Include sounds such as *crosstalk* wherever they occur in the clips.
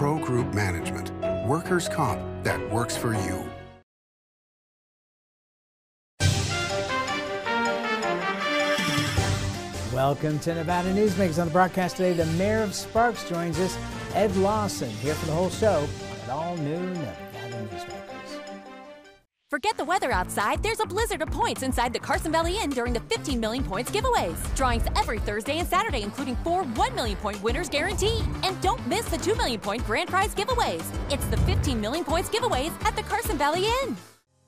Pro Group Management. Workers' comp that works for you. Welcome to Nevada Newsmakers. On the broadcast today, the mayor of Sparks joins us, Ed Lawson, here for the whole show at all noon Nevada Newsmakers. Forget the weather outside. There's a blizzard of points inside the Carson Valley Inn during the 15 million points giveaways. Drawings every Thursday and Saturday, including four 1 million point winners guaranteed. And don't miss the 2 million point grand prize giveaways. It's the 15 million points giveaways at the Carson Valley Inn.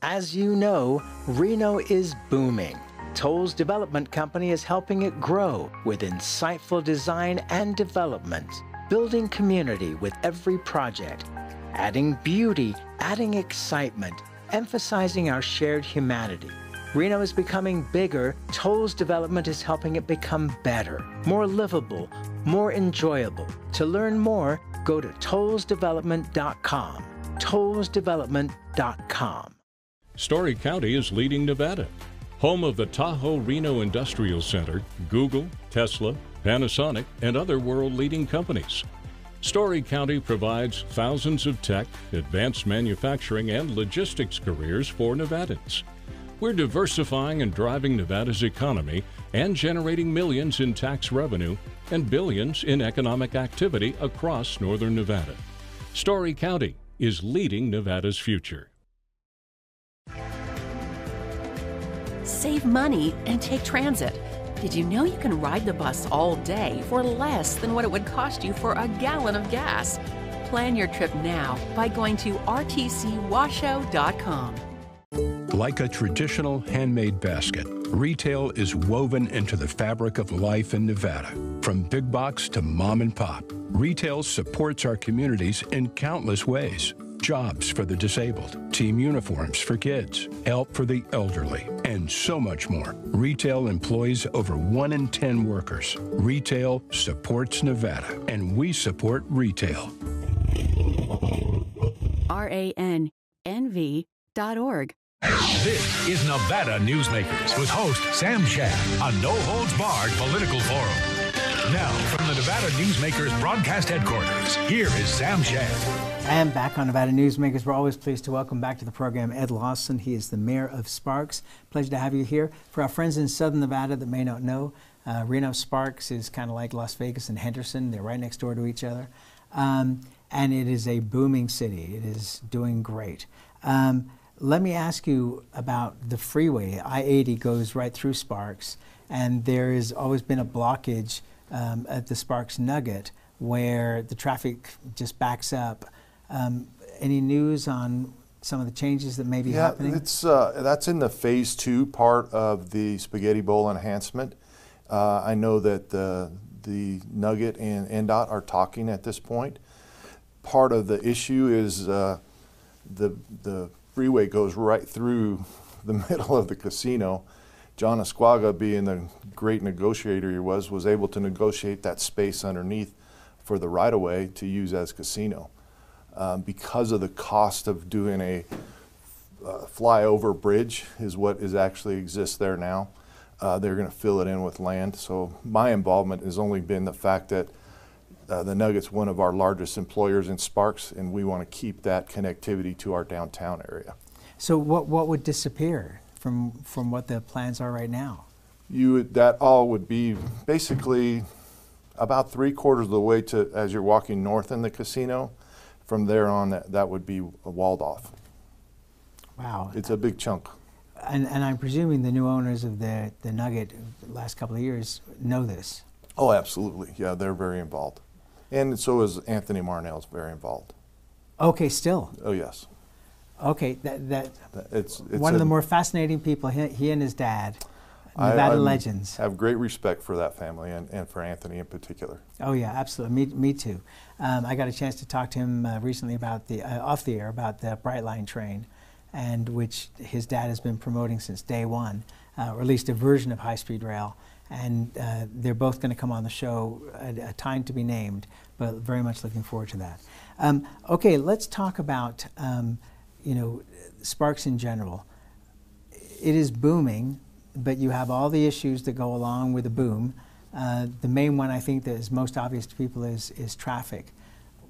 As you know, Reno is booming. Tolles Development Company is helping it grow with insightful design and development, building community with every project, adding beauty, adding excitement, emphasizing our shared humanity. Reno is becoming bigger. Tolles Development is helping it become better, more livable, more enjoyable. To learn more, go to tollesdevelopment.com. Tollesdevelopment.com. Storey County is leading Nevada. Home of the Tahoe Reno Industrial Center, Google, Tesla, Panasonic, and other world leading companies. Storey County provides thousands of tech, advanced manufacturing, and logistics careers for Nevadans. We're diversifying and driving Nevada's economy and generating millions in tax revenue and billions in economic activity across northern Nevada. Storey County is leading Nevada's future. Save money and take transit. Did you know you can ride the bus all day for less than what it would cost you for a gallon of gas? Plan your trip now by going to rtcwashoe.com. Like a traditional handmade basket, retail is woven into the fabric of life in Nevada. From big box to mom and pop, retail supports our communities in countless ways jobs for the disabled, team uniforms for kids, help for the elderly, and so much more. Retail employs over 1 in 10 workers. Retail supports Nevada, and we support retail. R-A-N-N-V.org. This is Nevada Newsmakers with host Sam Shad on No Holds Barred Political Forum. Now, from the Nevada Newsmakers broadcast headquarters, here is Sam Shad. And back on Nevada Newsmakers, we're always pleased to welcome back to the program Ed Lawson. He is the mayor of Sparks. Pleasure to have you here. For our friends in Southern Nevada that may not know, uh, Reno Sparks is kind of like Las Vegas and Henderson. They're right next door to each other. Um, and it is a booming city. It is doing great. Um, let me ask you about the freeway. I 80 goes right through Sparks, and there has always been a blockage um, at the Sparks Nugget where the traffic just backs up. Um, any news on some of the changes that may be yeah, happening? it's uh, that's in the phase two part of the spaghetti bowl enhancement. Uh, I know that the the Nugget and NDOT are talking at this point. Part of the issue is uh, the the freeway goes right through *laughs* the middle of the casino. John Ascuaga, being the great negotiator he was, was able to negotiate that space underneath for the right of way to use as casino. Um, because of the cost of doing a uh, flyover bridge, is what is actually exists there now. Uh, they're going to fill it in with land. So my involvement has only been the fact that uh, the Nuggets one of our largest employers in Sparks, and we want to keep that connectivity to our downtown area. So what what would disappear from from what the plans are right now? You would, that all would be basically about three quarters of the way to as you're walking north in the casino. From there on, that, that would be walled off. Wow. It's a big chunk. And, and I'm presuming the new owners of the, the Nugget the last couple of years know this. Oh, absolutely. Yeah, they're very involved. And so is Anthony Marnell's very involved. Okay, still. Oh, yes. Okay, that, that It's, it's one of the more fascinating people, he, he and his dad, Nevada I'm- legends. have great respect for that family and, and for Anthony in particular. Oh yeah, absolutely. Me, me too. Um, I got a chance to talk to him uh, recently about the uh, off the air about the Brightline train, and which his dad has been promoting since day one, uh, or at least a version of high speed rail. And uh, they're both going to come on the show at a time to be named, but very much looking forward to that. Um, okay, let's talk about um, you know Sparks in general. It is booming, but you have all the issues that go along with the boom. Uh, the main one I think that is most obvious to people is, is traffic.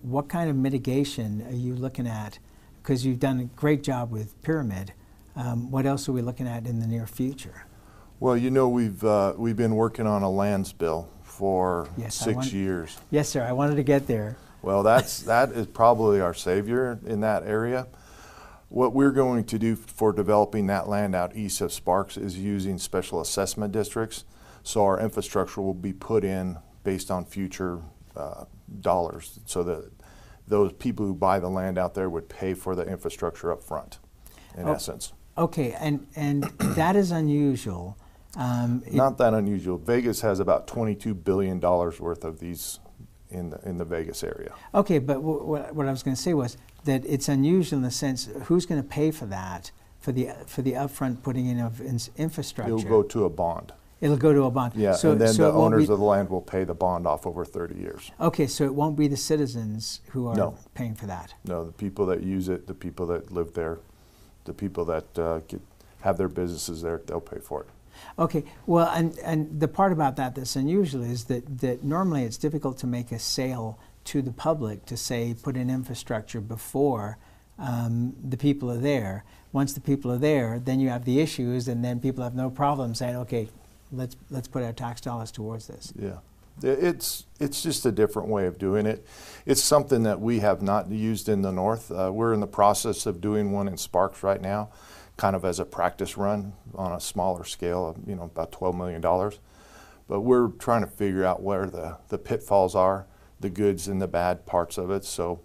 what kind of mitigation are you looking at? Because you've done a great job with Pyramid. Um, what else are we looking at in the near future? Well, you know, we've, uh, we've been working on a lands bill for Yes, six years. Yes, sir. I wanted to get there. Well, that's, that is probably our savior in that area. What we're going to do for developing that land out east of Sparks is using special assessment districts. So our infrastructure will be put in based on future uh, dollars so that those people who buy the land out there would pay for the infrastructure up front, in Oh. essence. Okay, and and *coughs* that is unusual. Um, Not that unusual. Vegas has about $22 billion worth of these in the, in the Vegas area. okay, but what I was going to say was that it's unusual in the sense who's going to pay for that for the for the upfront putting in of ins- infrastructure. It'll go to a bond. It'll go to a bond. Yeah, so, and then so the owners of the land will pay the bond off over 30 years. Okay, so it won't be the citizens who are No. paying for that. No, the people that use it, the people that live there, the people that uh, get, have their businesses there, they'll pay for it. Okay, well, and, and the part about that that's unusual is that, that normally it's difficult to make a sale to the public to say put in infrastructure before um, the people are there. Once the people are there, then you have the issues, and then people have no problem saying, okay, let's let's put our tax dollars towards this. Yeah. It's, it's just a different way of doing it. It's something that we have not used in the north. Uh, we're in the process of doing one in Sparks right now, kind of as a practice run on a smaller scale of, you know, about $12 million. But we're trying to figure out where the, the pitfalls are, the goods and the bad parts of it. So,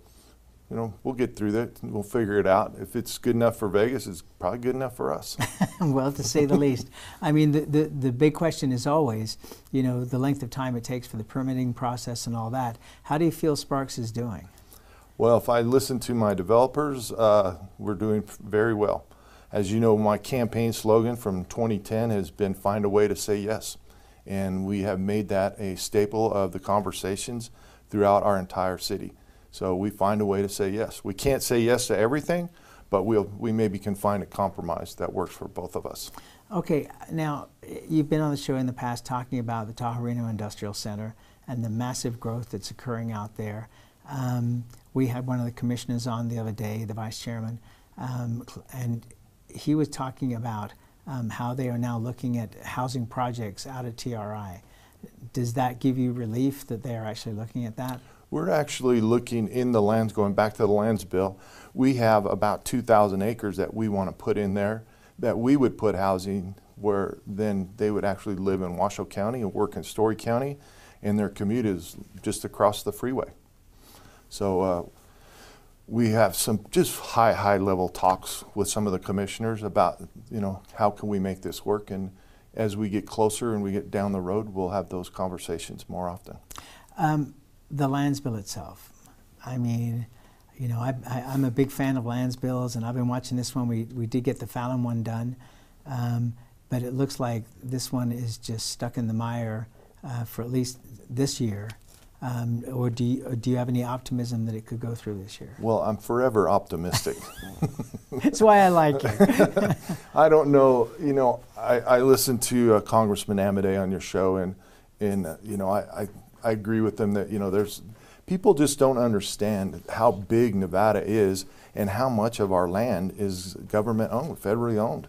you know, we'll get through that. We'll figure it out. If it's good enough for Vegas, it's probably good enough for us. *laughs* well, to say the *laughs* least. I mean, the, the, the big question is always, you know, the length of time it takes for the permitting process and all that. How do you feel Sparks is doing? Well, if I listen to my developers, uh, we're doing very well. As you know, my campaign slogan from 2010 has been find a way to say yes. And we have made that a staple of the conversations throughout our entire city. So we find a way to say yes. We can't say yes to everything, but we'll, we maybe can find a compromise that works for both of us. Okay, now you've been on the show in the past talking about the Tahoe Reno Industrial Center and the massive growth that's occurring out there. Um, we had one of the commissioners on the other day, the vice chairman, um, and he was talking about um, how they are now looking at housing projects out at TRI. Does that give you relief that they are actually looking at that? We're actually looking in the lands, going back to the lands bill. We have about 2,000 acres that we want to put in there that we would put housing where then they would actually live in Washoe County and work in Storey County, and their commute is just across the freeway. So uh, we have some just high, high level talks with some of the commissioners about, you know, how can we make this work? And as we get closer and we get down the road, we'll have those conversations more often. Um, the lands bill itself. I mean, you know, I, I'm a big fan of lands bills, and I've been watching this one. We, we did get the Fallon one done, um, but it looks like this one is just stuck in the mire uh, for at least this year. Um, or, do you, or do you have any optimism that it could go through this year? Well, I'm forever optimistic. *laughs* That's why I like you. *laughs* I don't know. You know, I, I listened to uh, Congressman Amodei on your show, and and uh, you know, I, I I agree with them that you know there's people just don't understand how big Nevada is and how much of our land is government owned, federally owned,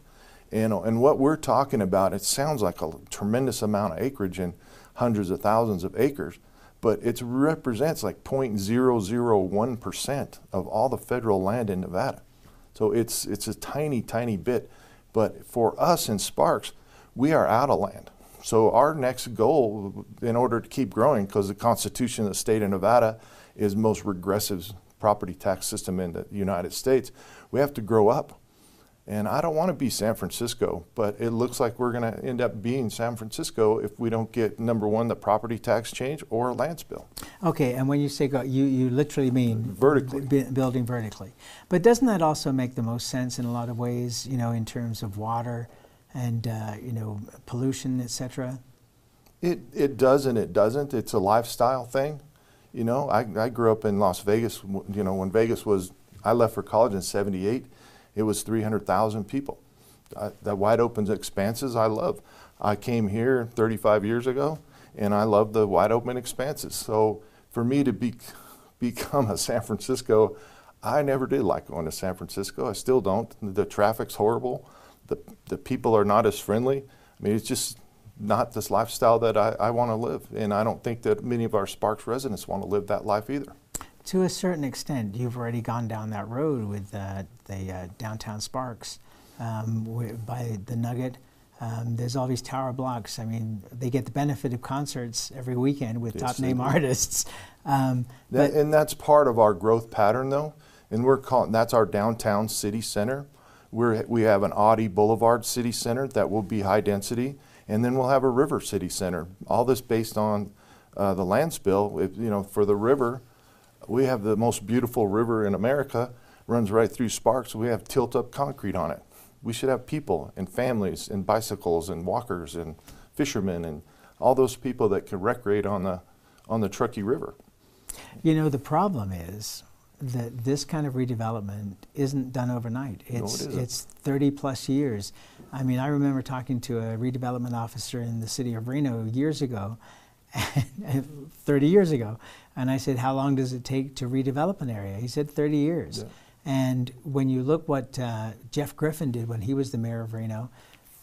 and and what we're talking about. It sounds like a tremendous amount of acreage and hundreds of thousands of acres, but it represents like 0.001 percent of all the federal land in Nevada. So it's it's a tiny, tiny bit. But for us in Sparks, we are out of land. So our next goal, in order to keep growing, because the Constitution of the state of Nevada is most regressive property tax system in the United States, we have to grow up. And I don't want to be San Francisco, but it looks like we're going to end up being San Francisco if we don't get number one, the property tax change or a lands bill. Okay, and when you say go, you, you literally mean Vertically. bu- building vertically. But doesn't that also make the most sense in a lot of ways, you know, in terms of water and, uh, you know, pollution, et cetera? It, it does and it doesn't. It's a lifestyle thing. You know, I, I grew up in Las Vegas. You know, when Vegas was, I left for college in 78, it was 300,000 people. I, the wide open expanses I love. I came here 35 years ago and I love the wide open expanses. So for me to be *laughs* become a San Francisco. I never did like going to San Francisco. I still don't. The traffic's horrible. The, the people are not as friendly. I mean, it's just not this lifestyle that I, I want to live. And I don't think that many of our Sparks residents want to live that life either. To a certain extent, you've already gone down that road with uh, the uh, downtown Sparks um, by the Nugget. Um, there's all these tower blocks. I mean, they get the benefit of concerts every weekend with Yes, top name artists. *laughs* Um, That, and that's part of our growth pattern, though. And we're calling that's our downtown city center. We're, we have an Oddie Boulevard city center that will be high density, and then we'll have a river city center. All this based on uh, the lands bill. If, you know, for the river, we have the most beautiful river in America. Runs right through Sparks. We have tilt-up concrete on it. We should have people and families and bicycles and walkers and fishermen and all those people that can recreate on the on the Truckee River. you know, the problem is that this kind of redevelopment isn't done overnight. No, it It's isn't. it's 30 plus years. I mean, I remember talking to a redevelopment officer in the city of Reno years ago, *laughs* 30 years ago, and I said, "How long does it take to redevelop an area?" He said, "30 years." Yeah. And when you look what uh, Jeff Griffin did when he was the mayor of Reno,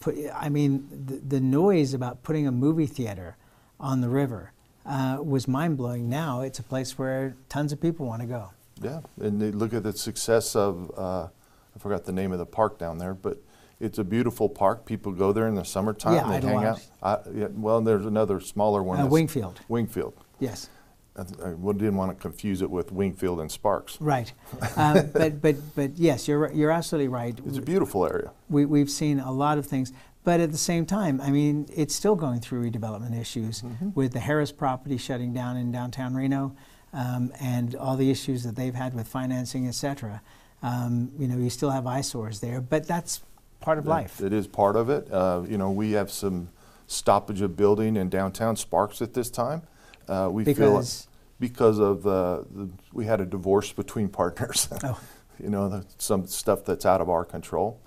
put, I mean, the, the noise about putting a movie theater on the river uh, was mind blowing. Now it's a place where tons of people want to go. Yeah, and they look at the success of, uh, I forgot the name of the park down there, but it's a beautiful park. People go there in the summertime. Yeah, they hang out. I, yeah, well, there's another smaller one. Uh, that's- Wingfield. Wingfield. Yes, I, th- I well, didn't want to confuse it with Wingfield and Sparks. right. uh, *laughs* but but but yes, you're you're absolutely right. It's a beautiful area. we, we've seen a lot of things. But at the same time, I mean, it's still going through redevelopment issues Mm-hmm. with the Harrah's property shutting down in downtown Reno um, and all the issues that they've had with financing, et cetera. Um, you know, you still have eyesores there, but that's part of life. It is part of it. Uh, you know, we have some stoppage of building in downtown Sparks at this time. Uh, we feel Because- because of uh, the, we had a divorce between *laughs* partners. Oh. *laughs* you know, the, some stuff that's out of our control.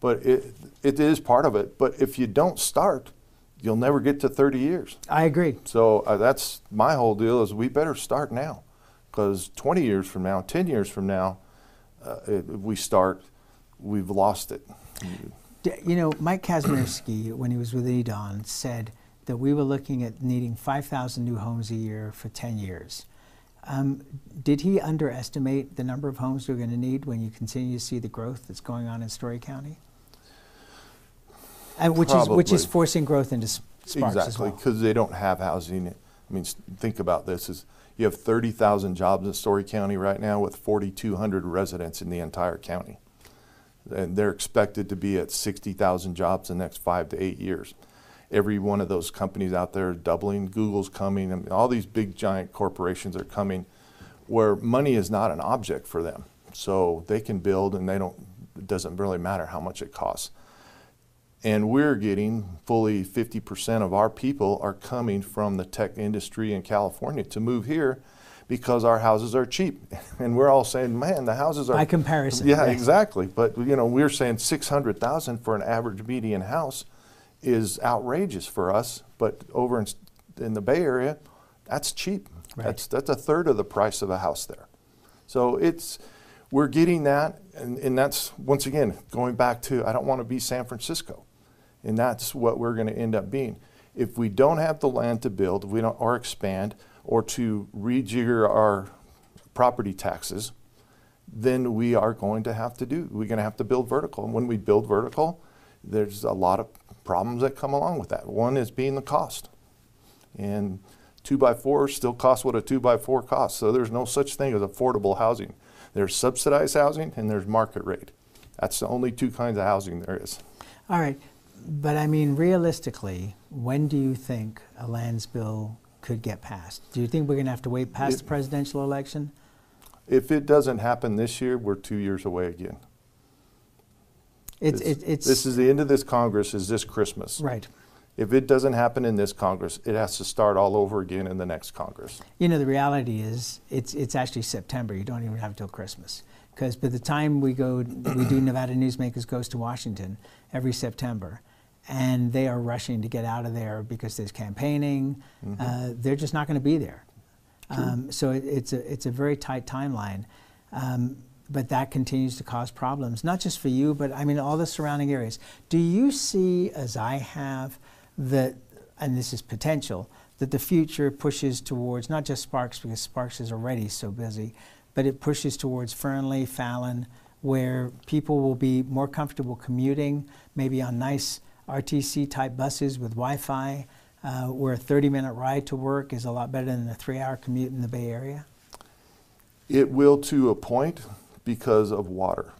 But it it is part of it. But if you don't start, you'll never get to 30 years. I agree. So uh, that's my whole deal is we better start now, because 20 years from now, 10 years from now, uh, if we start, we've lost it. You know, Mike Kazmierski, *clears throat* when he was with EDAWN, said that we were looking at needing 5,000 new homes a year for 10 years. Um, did he underestimate the number of homes we're going to need when you continue to see the growth that's going on in Storey County? And which is which is forcing growth into Sparks as exactly, well. because they don't have housing. I mean, think about this: is you have 30,000 jobs in Storey County right now, with 4,200 residents in the entire county, and they're expected to be at 60,000 jobs in the next five to eight years. Every one of those companies out there is doubling. Google's coming, and all these big giant corporations are coming, where money is not an object for them, so they can build, and they don't. It doesn't really matter how much it costs and we're getting fully 50% of our people are coming from the tech industry in California to move here because our houses are cheap. *laughs* And we're all saying, man, the houses are By comparison, Yeah, exactly. But you know, we're saying 600,000 for an average median house is outrageous for us, but over in, in the Bay Area, that's cheap. Right. That's that's a third of the price of a house there. So it's we're getting that, and, and that's once again going back to I don't want to be San Francisco, and that's what we're going to end up being. If we don't have the land to build, if we don't or expand or to rejigger our property taxes, then we are going to have to do. We're going to have to build vertical, and when we build vertical, there's a lot of problems that come along with that. One is being the cost, and two by fours still cost what a two by four costs. So there's no such thing as affordable housing. There's subsidized housing and there's market rate. That's the only two kinds of housing there is. All right, but I mean, realistically, when do you think a lands bill could get passed? Do you think we're going to have to wait past It- the presidential election? If it doesn't happen this year, we're two years away again. It's This- it's this is the end of this Congress. Is this Christmas? right. If it doesn't happen in this Congress, it has to start all over again in the next Congress. You know, the reality is it's it's actually September. You don't even have until Christmas because by the time we go, we do Nevada Newsmakers goes to Washington every September, and they are rushing to get out of there because there's campaigning. Uh, they're just not going to be there. Um, so it, it's a it's a very tight timeline. Um, but that continues to cause problems, not just for you, but I mean all the surrounding areas. Do you see, as I have, that, and this is potential, that the future pushes towards not just Sparks because Sparks is already so busy, but it pushes towards Fernley, Fallon, where people will be more comfortable commuting, maybe on nice RTC type buses with Wi Fi, uh, where a 30 minute ride to work is a lot better than a three hour commute in the Bay Area? It will to a point because of water.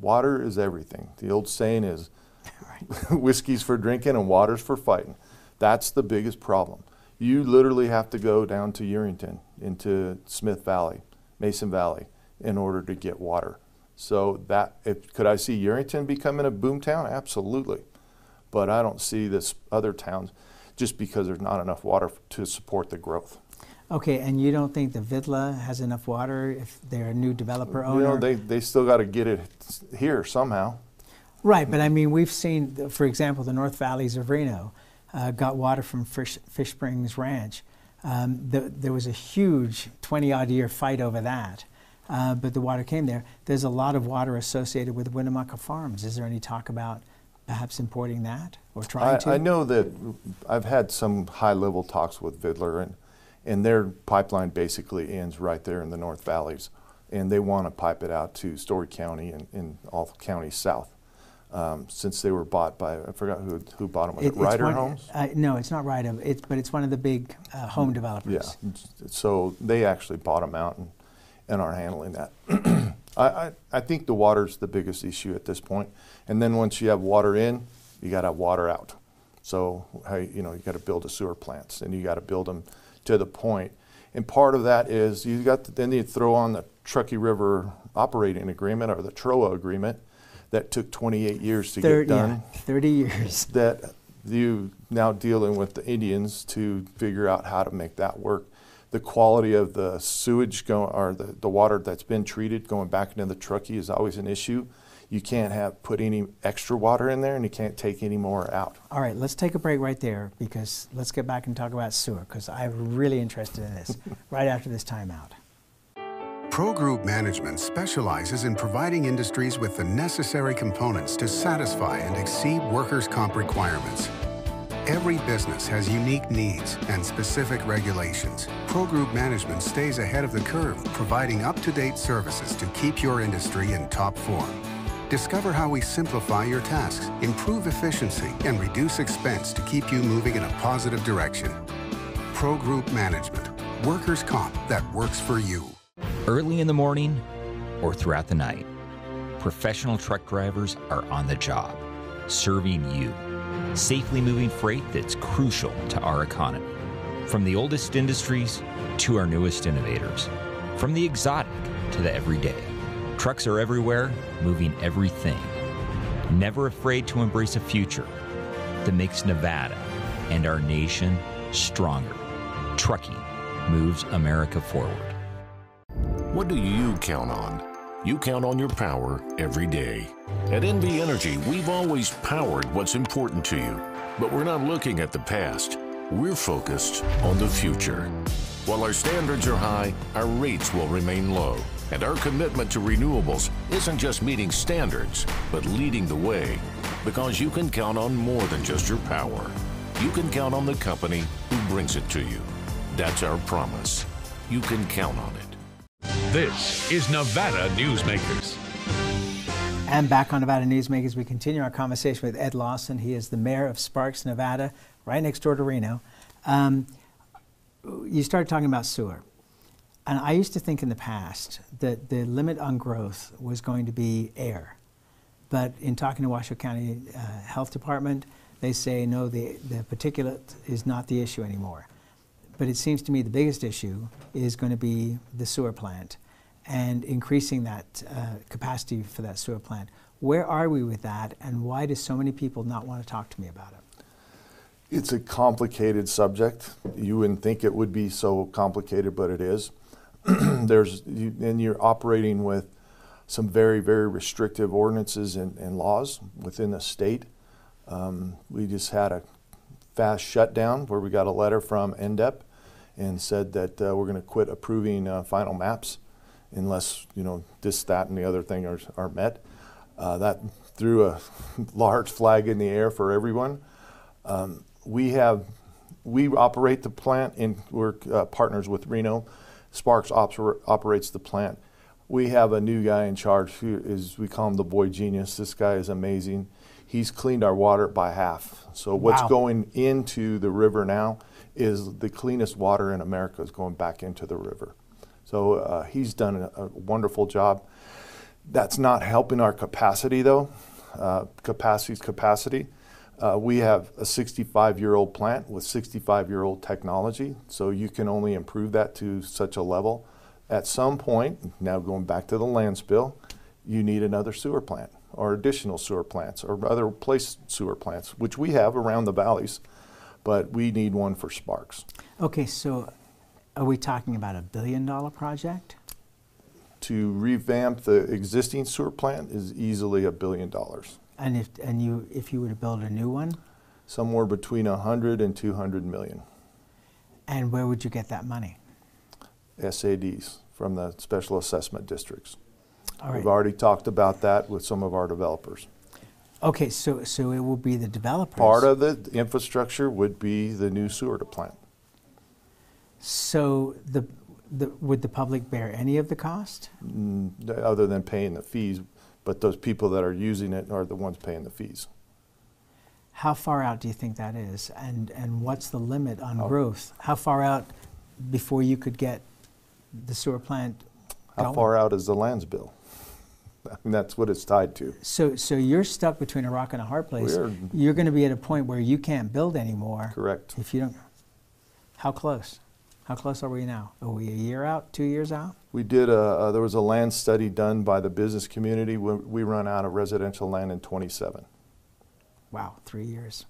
Water is everything. The old saying is *laughs* *laughs* whiskey's for drinking and water's for fighting. That's the biggest problem. You literally have to go down to Yerington, into Smith Valley, Mason Valley, in order to get water. So that, if, could I see Yerington becoming a boom town? Absolutely. But I don't see this other towns just because there's not enough water to support the growth. Okay, and you don't think the Vidler has enough water if they're a new developer owner? You know, they, they still got to get it here somehow. Right, but I mean, we've seen, for example, the North Valleys of Reno uh, got water from Fish, Fish Springs Ranch. Um, the, there was a huge 20 odd year fight over that, uh, but the water came there. There's a lot of water associated with Winnemucca Farms. Is there any talk about perhaps importing that or trying I, to? I know that I've had some high level talks with Vidler, and and their pipeline basically ends right there in the North Valleys, and they want to pipe it out to Storey County and, and all counties south. Um, since they were bought by, I forgot who, who bought them. Was it, it Ryder one, Homes? Uh, no, it's not Ryder. It's but it's one of the big uh, home developers. Yeah. So they actually bought them out and, and are handling that. *clears throat* I, I, I think the water's the biggest issue at this point. And then once you have water in, you got to have water out. So you know you got to build the sewer plants and you got to build them to the point. And part of that is you got to, then you throw on the Truckee River operating agreement or the TROA agreement that took 28 years to 30, get done. Yeah, 30 years. That you now dealing with the Indians to figure out how to make that work. The quality of the sewage going or the, the water that's been treated going back into the Truckee is always an issue you can't have put any extra water in there and you can't take any more out. All right, let's take a break right there because let's get back and talk about sewer because I'm really interested in this *laughs* right after this timeout. Pro Group Management specializes in providing industries with the necessary components to satisfy and exceed workers' comp requirements. Every business has unique needs and specific regulations. Pro Group Management stays ahead of the curve, providing up-to-date services to keep your industry in top form. Discover how we simplify your tasks, improve efficiency, and reduce expense to keep you moving in a positive direction. Pro Group Management. Workers' comp that works for you. Early in the morning or throughout the night, professional truck drivers are on the job, serving you, safely moving freight that's crucial to our economy. From the oldest industries to our newest innovators, from the exotic to the everyday. Trucks are everywhere, moving everything. Never afraid to embrace a future that makes Nevada and our nation stronger. Trucking moves America forward. What do you count on? You count on your power every day. At NV Energy, we've always powered what's important to you, but we're not looking at the past. We're focused on the future. While our standards are high, our rates will remain low. And our commitment to renewables isn't just meeting standards, but leading the way. Because you can count on more than just your power. You can count on the company who brings it to you. That's our promise. You can count on it. This is Nevada Newsmakers. And back on Nevada Newsmakers, we continue our conversation with Ed Lawson. He is the mayor of Sparks, Nevada, right next door to Reno. Um, you started talking about sewer. And I used to think in the past that the limit on growth was going to be air. But in talking to Washoe County uh, Health Department, they say no, the, the particulate is not the issue anymore. But it seems to me the biggest issue is going to be the sewer plant and increasing that uh, capacity for that sewer plant. Where are we with that, and why do so many people not want to talk to me about it? It's a complicated subject. You wouldn't think it would be so complicated, but it is. *clears throat* there's you, and you're operating with some very very restrictive ordinances and, and laws within the state. Um, we just had a fast shutdown where we got a letter from NDEP and said that uh, we're going to quit approving uh, final maps unless you know this, that, and the other thing are, are met. Uh, that threw a *laughs* large flag in the air for everyone. Um, we have we operate the plant and we're uh, partners with Reno. Sparks oper- operates the plant. We have a new guy in charge who is we call him the boy genius. This guy is amazing. He's cleaned our water by half. So what's Wow. going into the river now is the cleanest water in America is going back into the river. So uh, he's done a, a wonderful job. That's not helping our capacity though. Uh, capacity's capacity. Uh, we have a 65 year old plant with 65 year old technology, so you can only improve that to such a level. At some point, now going back to the lands bill, you need another sewer plant or additional sewer plants or other place sewer plants, which we have around the valleys, but we need one for Sparks. Okay, so are we talking about a billion dollar project? To revamp the existing sewer plant is easily a billion dollars, And if and you if you were to build a new one, somewhere between 100 and 200 million. and where would you get that money? SADs from the special assessment districts. All right. We've already talked about that with some of our developers. Okay, so so it will be the developers. Part of the infrastructure would be the new sewer to plant. So the, the would the public bear any of the cost? Mm, other than paying the fees, but those people that are using it are the ones paying the fees. How far out do you think that is? And and what's the limit on Oh. growth? How far out before you could get the sewer plant How going? far out is the lands bill? *laughs* I mean, that's what it's tied to. So so you're stuck between a rock and a hard place. We're- You're going to be at a point where you can't build anymore. Correct. If you don't, how close? How close are we now? Are we a year out? Two years out? We did a, uh, there was a land study done by the business community. We, we run out of residential land in 27. Wow, three years.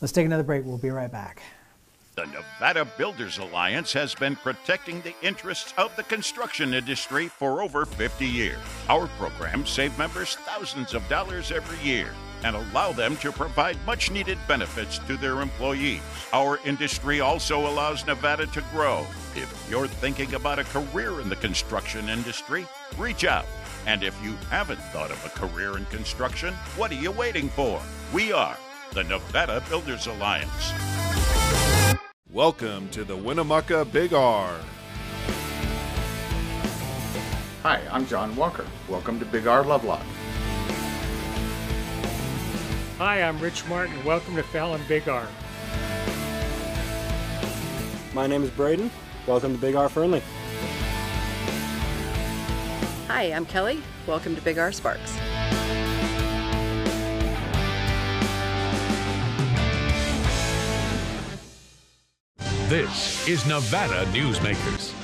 Let's take another break. We'll be right back. The Nevada Builders Alliance has been protecting the interests of the construction industry for over 50 years. Our programs save members thousands of dollars every year and allow them to provide much needed benefits to their employees. Our industry also allows Nevada to grow. If you're thinking about a career in the construction industry, reach out. And if you haven't thought of a career in construction, what are you waiting for? We are the Nevada Builders Alliance. Welcome to the Winnemucca Big R. Hi, I'm John Walker. Welcome to Big R Lovelock. Hi, I'm Rich Martin. Welcome to Fallon Big R. My name is Braden. Welcome to Big R Fernley. Hi, I'm Kelly. Welcome to Big R Sparks. This is Nevada Newsmakers.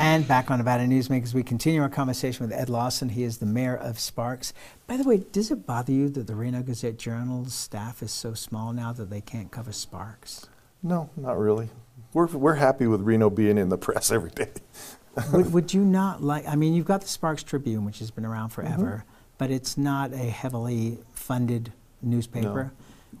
And back on Nevada Newsmakers, we continue our conversation with Ed Lawson. He is the mayor of Sparks. By the way, does it bother you that the Reno Gazette Journal's staff is so small now that they can't cover Sparks? No, not really. We're, we're happy with Reno being in the press every day. *laughs* would, would you not like? I mean, you've got the Sparks Tribune, which has been around forever, Mm-hmm. but it's not a heavily funded newspaper.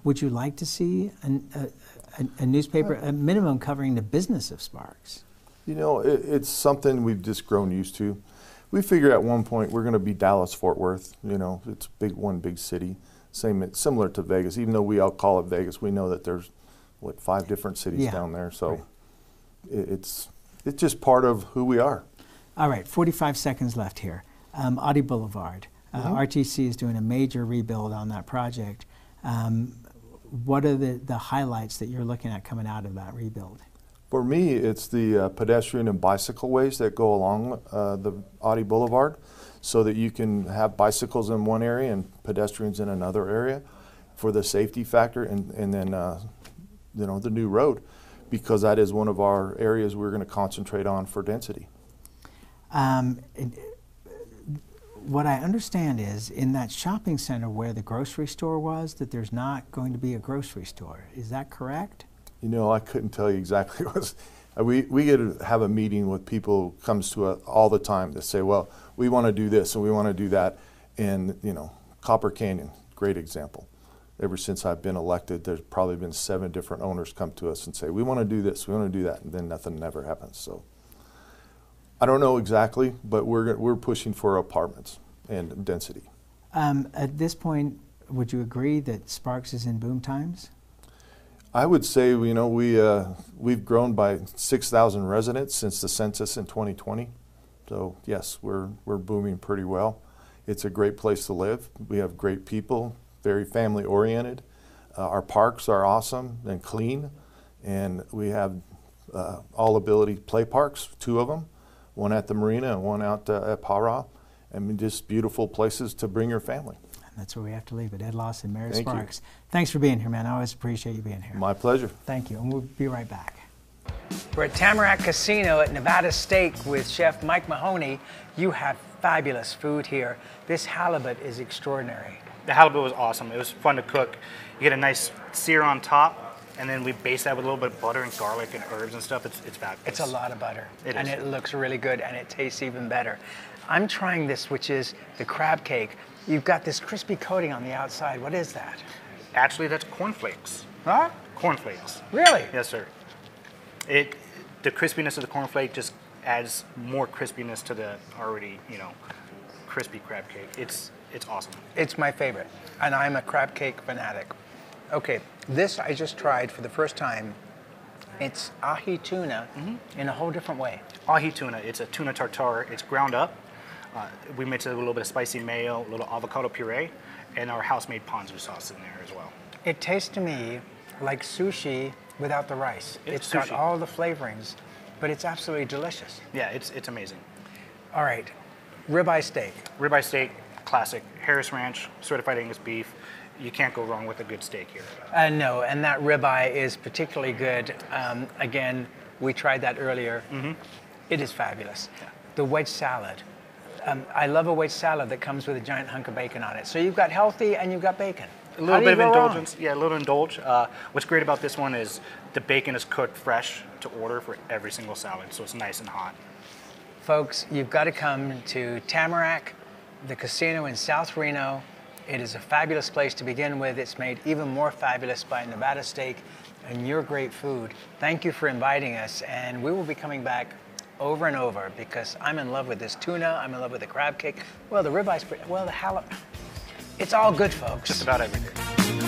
Would you like to see an, a, a, a newspaper, Uh, a minimum, covering the business of Sparks? You know, it, it's something we've just grown used to. We figure at one point we're going to be Dallas Fort Worth. You know, it's big one big city, same similar to Vegas. Even though we all call it Vegas, we know that there's what five different cities Yeah, down there. So it, it's it's just part of who we are. All right, 45 seconds left here. Um, Oddie Boulevard. Uh, Mhm. RTC is doing a major rebuild on that project. Um, what are the, the highlights that you're looking at coming out of that rebuild? For me, it's the uh, pedestrian and bicycle ways that go along uh, the Oddie Boulevard so that you can have bicycles in one area and pedestrians in another area for the safety factor and, and then, uh, you know, the new road because that is one of our areas we're going to concentrate on for density. Um, what I understand is in that shopping center where the grocery store was, that there's not going to be a grocery store. Is that correct? You know, I couldn't tell you exactly *laughs* what. uh, We, we get to have a meeting with people who comes to us all the time that say, well, we want to do this and we want to do that. And, you know, Copper Canyon, great example. ever since I've been elected, there's probably been seven different owners come to us and say, we want to do this, we want to do that, and then nothing ever happens. So I don't know exactly, but we're, we're pushing for apartments and density. Um, at this point, would you agree that Sparks is in boom times? I would say, you know, we, uh, we've grown by 6,000 residents since the census in 2020. So yes, we're, we're booming pretty well. It's a great place to live. We have great people, very family oriented. Uh, our parks are awesome and clean. And we have uh, all ability play parks, two of them, one at the marina and one out uh, at Para. I mean, just beautiful places to bring your family. That's where we have to leave it. Ed Lawson, Mary Thank Sparks. You. Thanks for being here, man. I always appreciate you being here. My pleasure. Thank you. And we'll be right back. We're at Tamarack Casino at Nevada Steak with Chef Mike Mahoney. You have fabulous food here. This halibut is extraordinary. The halibut was awesome. It was fun to cook. You get a nice sear on top, and then we base that with a little bit of butter and garlic and herbs and stuff. It's, it's fabulous. It's a lot of butter. It and is. it looks really good, and it tastes even better. I'm trying this, which is the crab cake. You've got this crispy coating on the outside. What is that? Actually, that's cornflakes. Huh? Cornflakes. Really? Yes, sir. It the crispiness of the cornflake just adds more crispiness to the already you know crispy crab cake. It's it's awesome. It's my favorite, and I'm a crab cake fanatic. Okay, this I just tried for the first time. It's ahi tuna mm-hmm. in a whole different way. Ahi tuna. It's a tuna tartare. It's ground up. Uh, we mix it with a little bit of spicy mayo, a little avocado puree, and our house-made ponzu sauce in there as well. It tastes to me like sushi without the rice. It's it's got all the flavorings, but it's absolutely delicious. Yeah, it's it's amazing. All right, ribeye steak. Ribeye steak, classic. Harris Ranch, certified Angus beef. You can't go wrong with a good steak here. Uh, no, and that ribeye is particularly good. Um, again, we tried that earlier. It is fabulous. The wedge salad. Um, I love a wedge salad that comes with a giant hunk of bacon on it. So you've got healthy and you've got bacon. A little bit of indulgence. Yeah, a little indulge. Uh, what's great about this one is the bacon is cooked fresh to order for every single salad, so it's nice and hot. Folks, you've got to come to Tamarack, the casino in South Reno. It is a fabulous place to begin with. It's made even more fabulous by Nevada Steak and your great food. Thank you for inviting us, and we will be coming back over and over because I'm in love with this tuna. I'm in love with the crab cake. Well, the ribeyes, pretty- well, the halibut. It's all good, folks. Just about everything.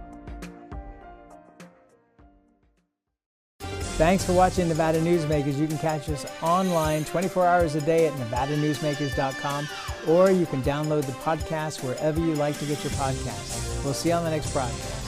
Thanks for watching Nevada Newsmakers. You can catch us online 24 hours a day at nevadanewsmakers.com or you can download the podcast wherever you like to get your podcasts. We'll see you on the next broadcast.